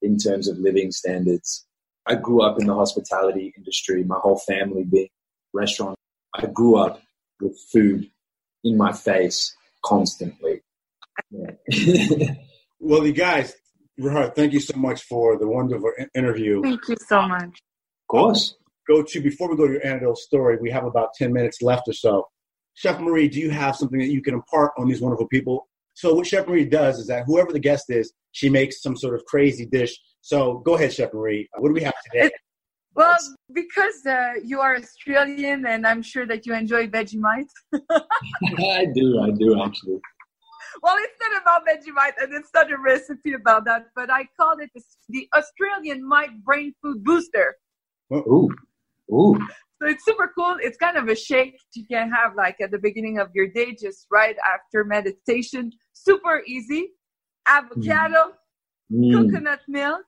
in terms of living standards. I grew up in the hospitality industry, my whole family being restaurant. I grew up with food in my face constantly. Yeah. well, you guys, Rahart, thank you so much for the wonderful interview. Thank you so much. Of course. Go to before we go to your anecdotal story. We have about ten minutes left or so. Chef Marie, do you have something that you can impart on these wonderful people? So what Chef Marie does is that whoever the guest is, she makes some sort of crazy dish. So go ahead, Chef Marie. What do we have today? Well, because uh, you are Australian, and I'm sure that you enjoy Vegemite. I do, I do actually. Well, it's not about Vegemite, and it's not a recipe about that, but I called it the Australian Mite Brain Food Booster. Ooh, ooh. So it's super cool. It's kind of a shake you can have like at the beginning of your day, just right after meditation. Super easy. Avocado, mm. coconut milk,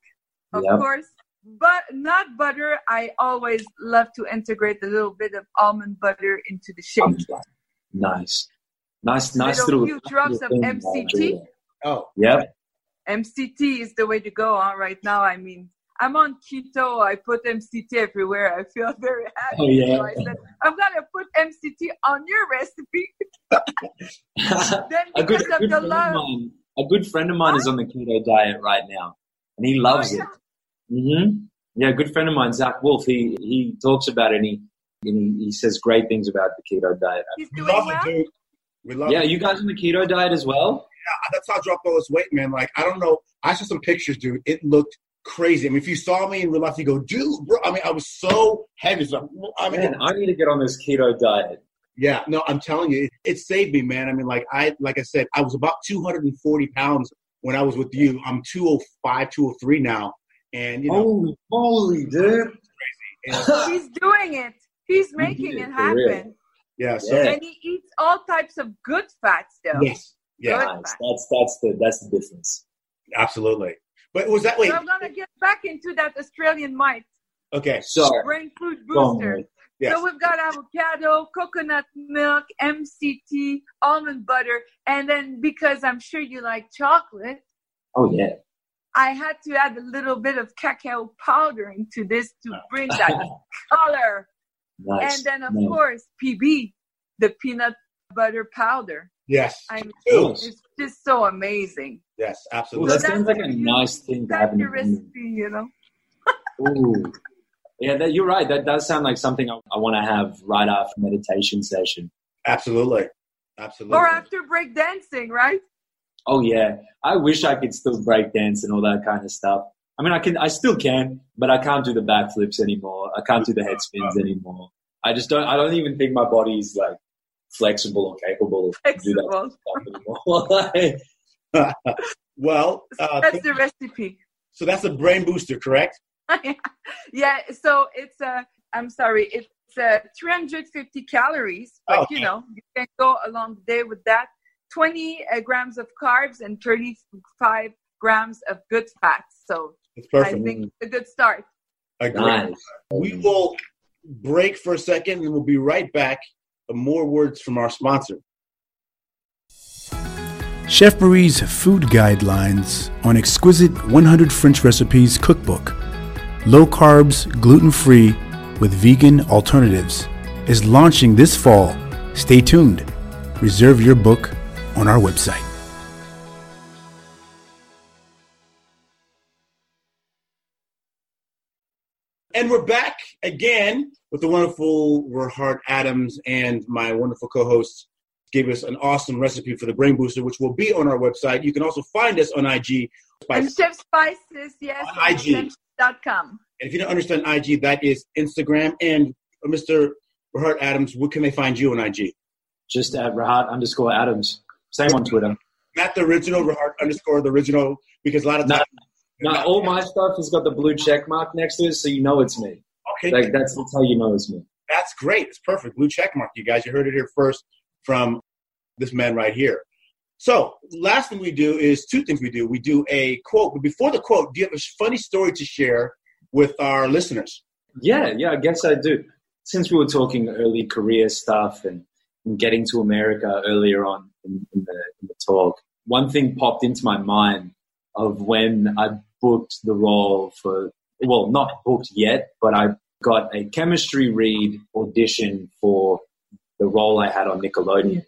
of yep. course, but not butter. I always love to integrate a little bit of almond butter into the shake. Nice, nice, nice little, few drops of MCT. Oh, yeah. MCT is the way to go on right now. I mean, I'm on keto. I put MCT everywhere. I feel very happy. Oh, yeah. So I said, I'm gonna put MCT on your recipe. then a good, a good, friend love, of mine, a good friend of mine is on the keto diet right now, and he loves oh, yeah. it. Mm-hmm. Yeah, a good friend of mine, Zach Wolf, he, he talks about it and he, and he, he says great things about the keto diet. He's doing love well? it, dude. We love yeah, it. you guys on the keto diet as well? Yeah, that's how I dropped all this weight, man. Like, I don't know. I saw some pictures, dude. It looked crazy. I mean, if you saw me in real life, you go, dude, bro. I mean, I was so heavy. So, I mean, man, I need to get on this keto diet. Yeah, no, I'm telling you, it, it, saved me, man. I mean, like I, like I said, I was about 240 pounds when I was with you. I'm 205, 203 now, and you know, holy moly, dude! He's doing it. He's making it, it happen. Yeah, so yeah. and he eats all types of good fats, though. Yes, yeah, nice. that's that's the that's the difference. Absolutely. But was that wait? So I'm gonna get back into that Australian mite. Okay, so brain food booster. Yes. So we've got avocado, coconut milk, MCT, almond butter, and then because I'm sure you like chocolate, Oh yeah. I had to add a little bit of cacao powder into this to ah. bring that color. Nice. And then of Nice. course PB, the peanut butter powder. Yes. I mean, it's just so amazing. Yes, Ooh, absolutely. that So sounds like a you- nice thing to have in your the recipe, you know. Ooh. Yeah, that, you're right. That does sound like something I, I want to have right after meditation session. Absolutely. Absolutely. Or after break dancing, right? Oh yeah, I wish I could still break dance and all that kind of stuff. I mean, I can, I still can, but I can't do the backflips anymore. I can't do the head spins anymore. I just don't. I don't even think my body's like flexible or capable to do that Flexible. stuff anymore. Well, uh, That's the recipe. so that's a brain booster, correct? yeah, so it's uh I'm sorry, it's uh 350 calories, but Okay. you know, you can go a long day with that. 20 uh, grams of carbs and 35 grams of good fats. So It's I think a good start. Agree. nice. We will break for a second and we'll be right back. More words from our sponsor. Chef Marie's Food Guidelines on Exquisite 100 French Recipes Cookbook, low carbs, gluten free, with vegan alternatives, is launching this fall. Stay tuned. Reserve your book on our website. And we're back again with the wonderful Rahart Adams and my wonderful co-host gave us an awesome recipe for the brain booster, which will be on our website. You can also find us on IG. And Chef Spices, yes, On IG. dot. And if you don't understand IG, that is Instagram. And uh, Mr. Rahart Adams, where can they find you on IG? Just at Rahart underscore Adams. Same on Twitter. Not the original Rahart underscore the original, because a lot of No. times. Now all my stuff has got the blue check mark next to it, so you know it's me. Okay, Like that's, that's how you know it's me. That's great. It's perfect. Blue check mark, you guys. You heard it here first from this man right here. So, last thing we do is two things we do. We do a quote, but before the quote, do you have a funny story to share with our listeners? Yeah, yeah, I guess I do. Since we were talking early career stuff and, and getting to America earlier on in, in, the, in the talk, one thing popped into my mind of when I booked the role for, well, not booked yet, but I got a chemistry read audition for the role I had on Nickelodeon.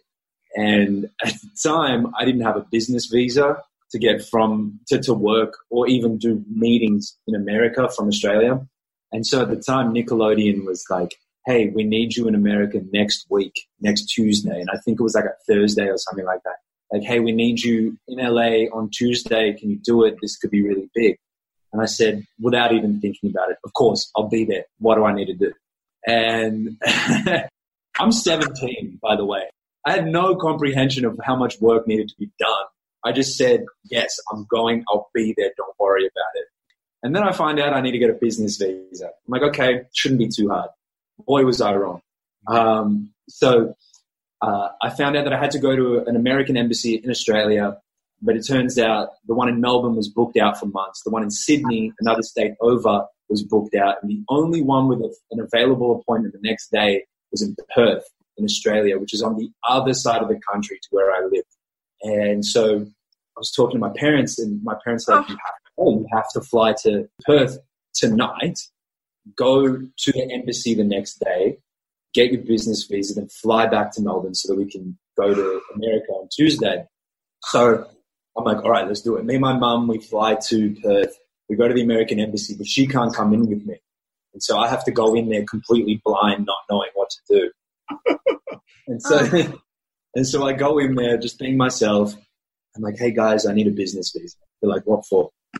And at the time, I didn't have a business visa to get from to, to work or even do meetings in America from Australia. And so at the time, Nickelodeon was like, hey, we need you in America next week, next Tuesday. And I think it was like a Thursday or something like that. Like, hey, we need you in LA on Tuesday. Can you do it? This could be really big. And I said, without even thinking about it, of course, I'll be there. What do I need to do? And I'm 17, by the way. I had no comprehension of how much work needed to be done. I just said, yes, I'm going. I'll be there. Don't worry about it. And then I find out I need to get a business visa. I'm like, okay, shouldn't be too hard. Boy, was I wrong. Um, so uh, I found out that I had to go to an American embassy in Australia, but it turns out the one in Melbourne was booked out for months. The one in Sydney, another state over, was booked out. And the only one with an available appointment the next day was in Perth, in Australia, which is on the other side of the country to where I live. And so I was talking to my parents, and my parents were like, you have, oh, you have to fly to Perth tonight, go to the embassy the next day, get your business visa, then fly back to Melbourne so that we can go to America on Tuesday. So I'm like, all right, let's do it. Me and my mum, we fly to Perth. We go to the American embassy, but she can't come in with me. And so I have to go in there completely blind, not knowing what to do. and so, oh. and so I go in there just being myself. I'm like, hey guys, I need a business visa. They're like, what for? I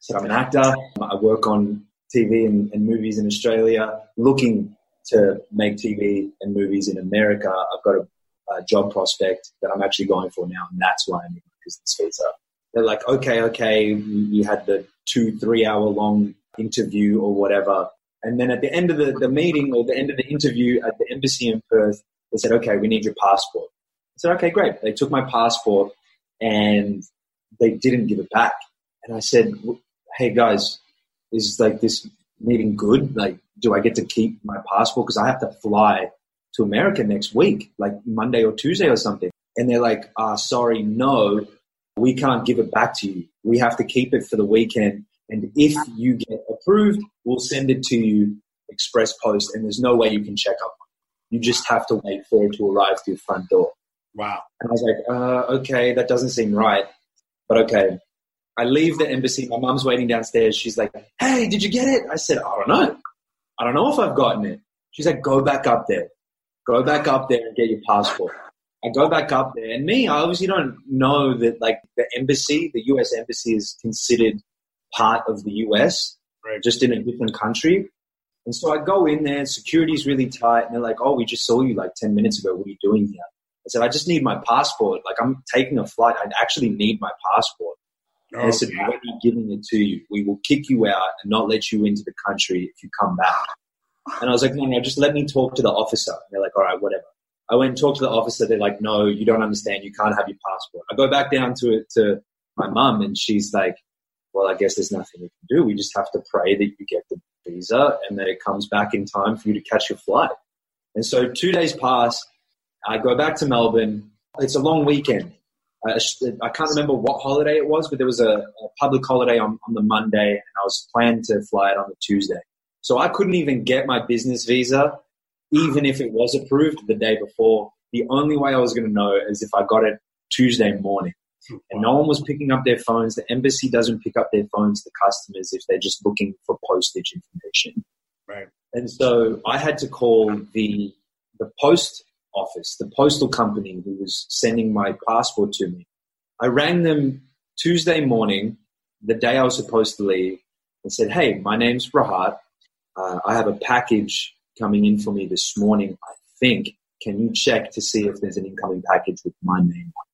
said, I'm an actor. I work on TV and, and movies in Australia, looking to make TV and movies in America. I've got a, a job prospect that I'm actually going for now, and that's why I need my business visa. They're like, okay, okay, you had the two, three hour long interview or whatever. And then at the end of the, the meeting or the end of the interview at the embassy in Perth, they said, okay, we need your passport. I said, okay, great. They took my passport and they didn't give it back. And I said, hey guys, is like this meeting good? Like, do I get to keep my passport? Because I have to fly to America next week, like Monday or Tuesday or something. And they're like, uh, sorry, no, we can't give it back to you. We have to keep it for the weekend. And if you get approved, we'll send it to you express post. And there's no way you can check up. You just have to wait for it to arrive to your front door. Wow. And I was like, uh, okay, that doesn't seem right. But okay. I leave the embassy. My mom's waiting downstairs. She's like, hey, did you get it? I said, I don't know. I don't know if I've gotten it. She's like, go back up there. Go back up there and get your passport. I go back up there, and me, I obviously don't know that like the embassy, the U.S. embassy, is considered part of the U.S. Right. just in a different country. And so I go in there, security's really tight, and they're like, "Oh, we just saw you like ten minutes ago. What are you doing here?" I said, "I just need my passport. Like I'm taking a flight. I actually need my passport." And they said. "We're not giving it to you. We will kick you out and not let you into the country if you come back." And I was like, "No, no, just let me talk to the officer." And they're like, "All right, whatever." I went and talked to the officer. They're like, "No, you don't understand. You can't have your passport." I go back down to to my mum, and she's like, "Well, I guess there's nothing we can do. We just have to pray that you get the visa and that it comes back in time for you to catch your flight." And so two days pass. I go back to Melbourne. It's a long weekend. I, I can't remember what holiday it was, but there was a, a public holiday on, on the Monday, and I was planned to fly it on the Tuesday. So I couldn't even get my business visa, even if it was approved the day before. The only way I was going to know is if I got it Tuesday morning. And no one was picking up their phones. The embassy doesn't pick up their phones to customers if they're just looking for postage information. Right. And so I had to call the the post office, the postal company who was sending my passport to me. I rang them Tuesday morning, the day I was supposed to leave, and said, "Hey, my name's Rahart. Uh, I have a package coming in for me this morning. I think. Can you check to see if there's an incoming package with my name?" on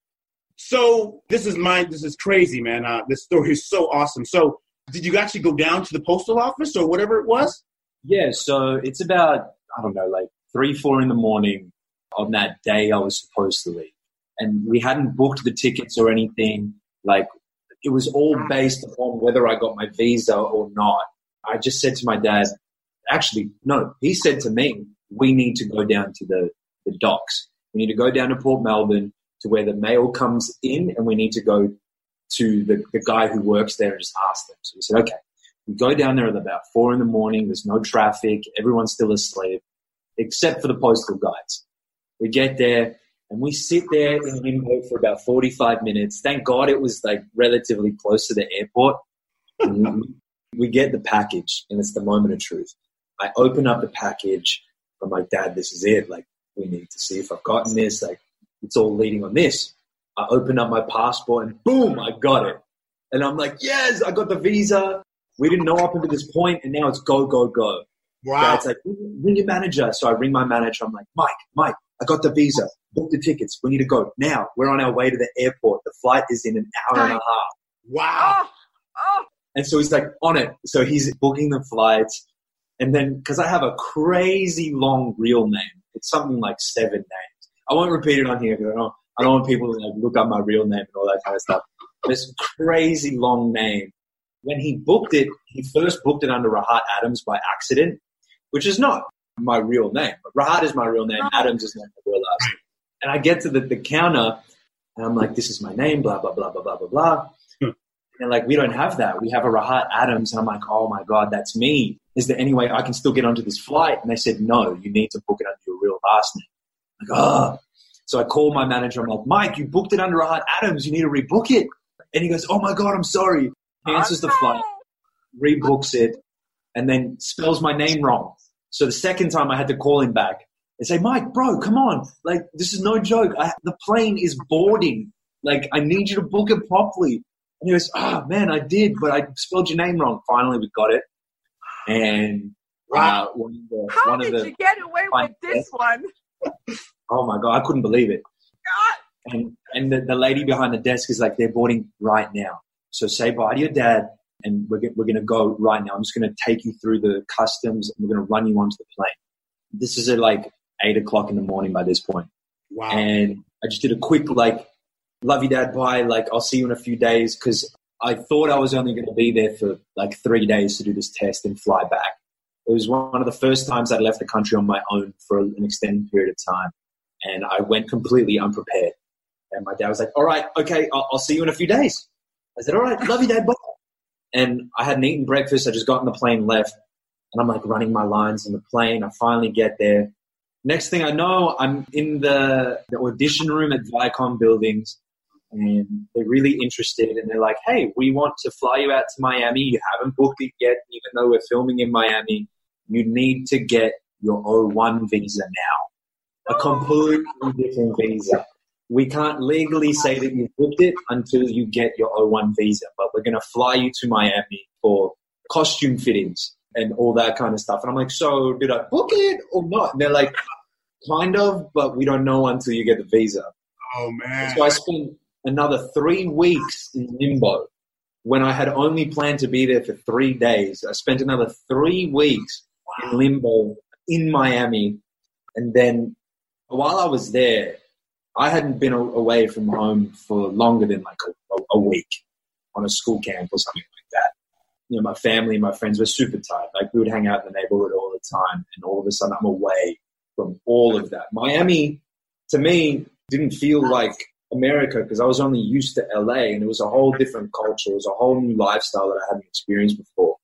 So this is mine. This is crazy, man. Uh, this story is so awesome. So did you actually go down to the postal office or whatever it was? Yeah, so it's about, I don't know, like three, four in the morning on that day I was supposed to leave. And we hadn't booked the tickets or anything. Like, it was all based upon whether I got my visa or not. I just said to my dad, actually, no, he said to me, we need to go down to the, the docks. We need to go down to Port Melbourne to where the mail comes in and we need to go to the, the guy who works there and just ask them. So we said, okay. We go down there at about four in the morning. There's no traffic. Everyone's still asleep, except for the postal guides. We get there and we sit there in limbo for about 45 minutes. Thank God it was like relatively close to the airport. We get the package and it's the moment of truth. I open up the package. I'm like, Dad, this is it. Like, we need to see if I've gotten this. Like, it's all leading on this. I open up my passport and boom, I got it. And I'm like, yes, I got the visa. We didn't know up until this point, and now it's go, go, go. Wow. Dad's like, ring your manager. So I ring my manager. I'm like, Mike, Mike, I got the visa. Book the tickets. We need to go now. We're on our way to the airport. The flight is in an hour and a half. Wow. Oh, oh, And so he's like, on it. So he's booking the flights. And then, because I have a crazy long real name, it's something like seven names. I won't repeat it on here because I don't, I don't want people to like, look up my real name and all that kind of stuff. This crazy long name. When he booked it, he first booked it under Rahart Adams by accident, which is not my real name. But Rahart is my real name. Adams is not my real last name. And I get to the, the counter and I'm like, this is my name, blah, blah, blah, blah, blah, blah, blah. Hmm. And like, we don't have that. We have a Rahart Adams. And I'm like, oh my God, that's me. Is there any way I can still get onto this flight? And they said, no, you need to book it under your real last name. Like, oh. So I call my manager. I'm like, Mike, you booked it under Rahart Adams. You need to rebook it. And he goes, oh my God, I'm sorry. Cancels the flight, rebooks it, and then spells my name wrong. So the second time I had to call him back and say, Mike, bro, come on. Like, this is no joke. I, the plane is boarding. Like, I need you to book it properly. And he goes, oh, man, I did, but I spelled your name wrong. Finally, we got it. And uh, one of the, how one did the, you get away with this one? oh my God, I couldn't believe it. God. And, and the, the lady behind the desk is like, they're boarding right now. So say bye to your dad, and we're, we're going to go right now. I'm just going to take you through the customs, and we're going to run you onto the plane. This is at like eight o'clock in the morning by this point. Wow. And I just did a quick, like, love you, dad, bye. Like, I'll see you in a few days because I thought I was only going to be there for like three days to do this test and fly back. It was one of the first times I'd left the country on my own for an extended period of time. And I went completely unprepared. And my dad was like, all right, okay, I'll, I'll see you in a few days. I said, all right, love you, dad, bye. And I hadn't eaten breakfast. I just got on the plane, left. And I'm like running my lines in the plane. I finally get there. Next thing I know, I'm in the, the audition room at Viacom Buildings and they're really interested and they're like, hey, we want to fly you out to Miami. You haven't booked it yet, even though we're filming in Miami. You need to get your O1 visa now. A completely different visa. We can't legally say that you've booked it until you get your O1 visa, but we're going to fly you to Miami for costume fittings and all that kind of stuff. And I'm like, so did I book it or not? And they're like, kind of, but we don't know until you get the visa. Oh man! So I spent another three weeks in limbo when I had only planned to be there for three days. I spent another three weeks in limbo in Miami, and then while I was there, I hadn't been away from home for longer than like a, a week on a school camp or something like that. You know, my family, my friends were super tight. Like we would hang out in the neighborhood all the time, and all of a sudden I'm away from all of that. Miami, to me, didn't feel like America because I was only used to LA and it was a whole different culture. It was a whole new lifestyle that I hadn't experienced before.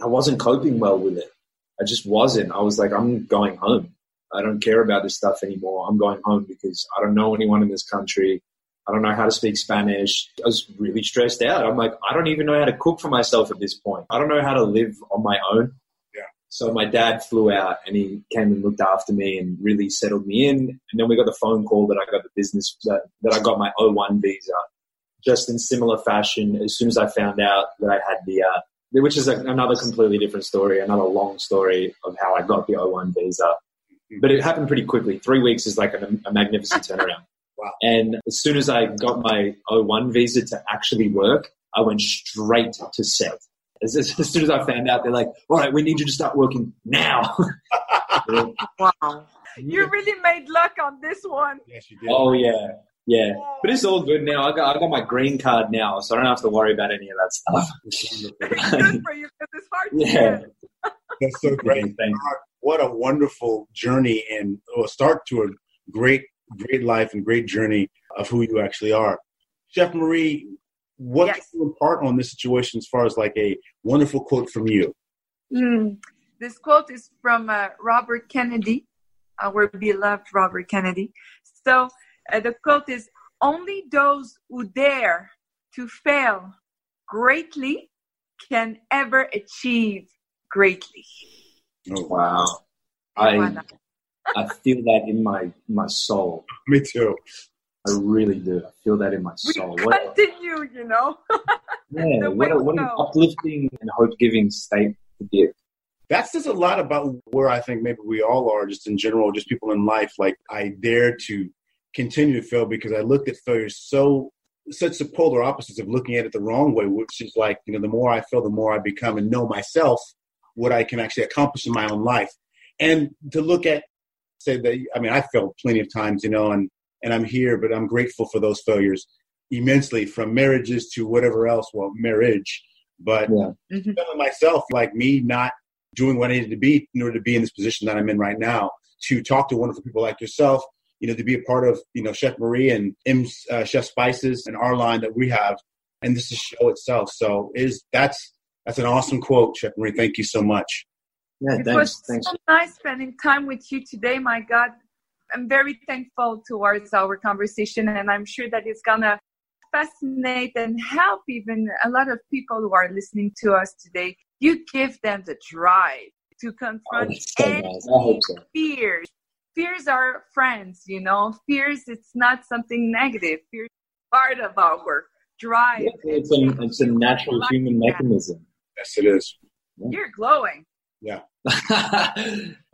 I wasn't coping well with it. I just wasn't. I was like, I'm going home. I don't care about this stuff anymore. I'm going home because I don't know anyone in this country. I don't know how to speak Spanish. I was really stressed out. I'm like, I don't even know how to cook for myself at this point. I don't know how to live on my own. So my dad flew out and he came and looked after me and really settled me in. And then we got the phone call that I got the business that, that I got my O1 visa. Just in similar fashion, as soon as I found out that I had the, uh, which is a, another completely different story, another long story of how I got the O1 visa. But it happened pretty quickly. Three weeks is like a, a magnificent turnaround. Wow. And as soon as I got my O1 visa to actually work, I went straight to set as, as, as, soon as I found out, they're like, all right, we need you to start working now. wow. You really made luck on this one. Yes, you did. Oh, yeah. Yeah. But it's all good now. I got, I got my green card now, so I don't have to worry about any of that stuff. good for you because it's hard yeah. That's so great. Thanks. What a wonderful journey and a start to a great, great life and great journey of who you actually are. Chef Marie, what yes. can you impart on this situation as far as like a wonderful quote from you? Mm. This quote is from uh, Robert Kennedy, our beloved Robert Kennedy. So uh, the quote is Only those who dare to fail greatly can ever achieve greatly. Oh, wow. I, I feel that in my, my soul. Me too. I really do. I feel that in my soul. We what continue, a, you know. yeah, what, a, what an uplifting and hope-giving state to be. That says a lot about where I think maybe we all are, just in general, just people in life. Like I dare to continue to fail because I looked at failure so such the polar opposites of looking at it the wrong way, which is like you know the more I fail, the more I become and know myself what I can actually accomplish in my own life, and to look at say that I mean I failed plenty of times, you know, and and I'm here, but I'm grateful for those failures immensely from marriages to whatever else, well, marriage. But yeah. mm-hmm. myself, like me not doing what I needed to be in order to be in this position that I'm in right now, to talk to wonderful people like yourself, you know, to be a part of, you know, Chef Marie and M's uh, Chef Spices and our line that we have, and this is show itself. So is that's that's an awesome quote, Chef Marie. Thank you so much. Yeah, it thanks. was thanks. so nice spending time with you today. My God, I'm very thankful towards our conversation, and I'm sure that it's gonna fascinate and help even a lot of people who are listening to us today. You give them the drive to confront oh, so any nice. so. fears. Fears are friends, you know. Fears, it's not something negative. Fears part of our drive. Yeah, it's, a, it's a natural human mechanism. Yes, it is. You're glowing. Yeah.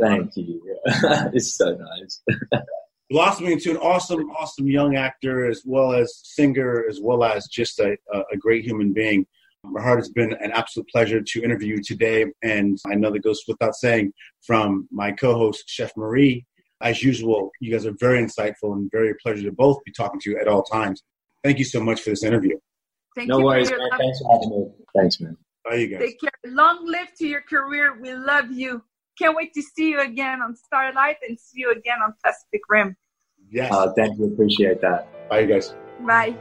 Thank you. it's so nice. Blossoming into an awesome, awesome young actor, as well as singer, as well as just a, a great human being. Rahart, it's been an absolute pleasure to interview you today. And I know that goes without saying from my co host, Chef Marie. As usual, you guys are very insightful and very pleasure to both be talking to you at all times. Thank you so much for this interview. Thank no you worries, man. Thanks for having me. Thanks, man. Bye, you guys. Take care. Long live to your career. We love you. Can't wait to see you again on Starlight and see you again on Pacific Rim. Yes. Uh, thank you. Appreciate that. Bye, you guys. Bye.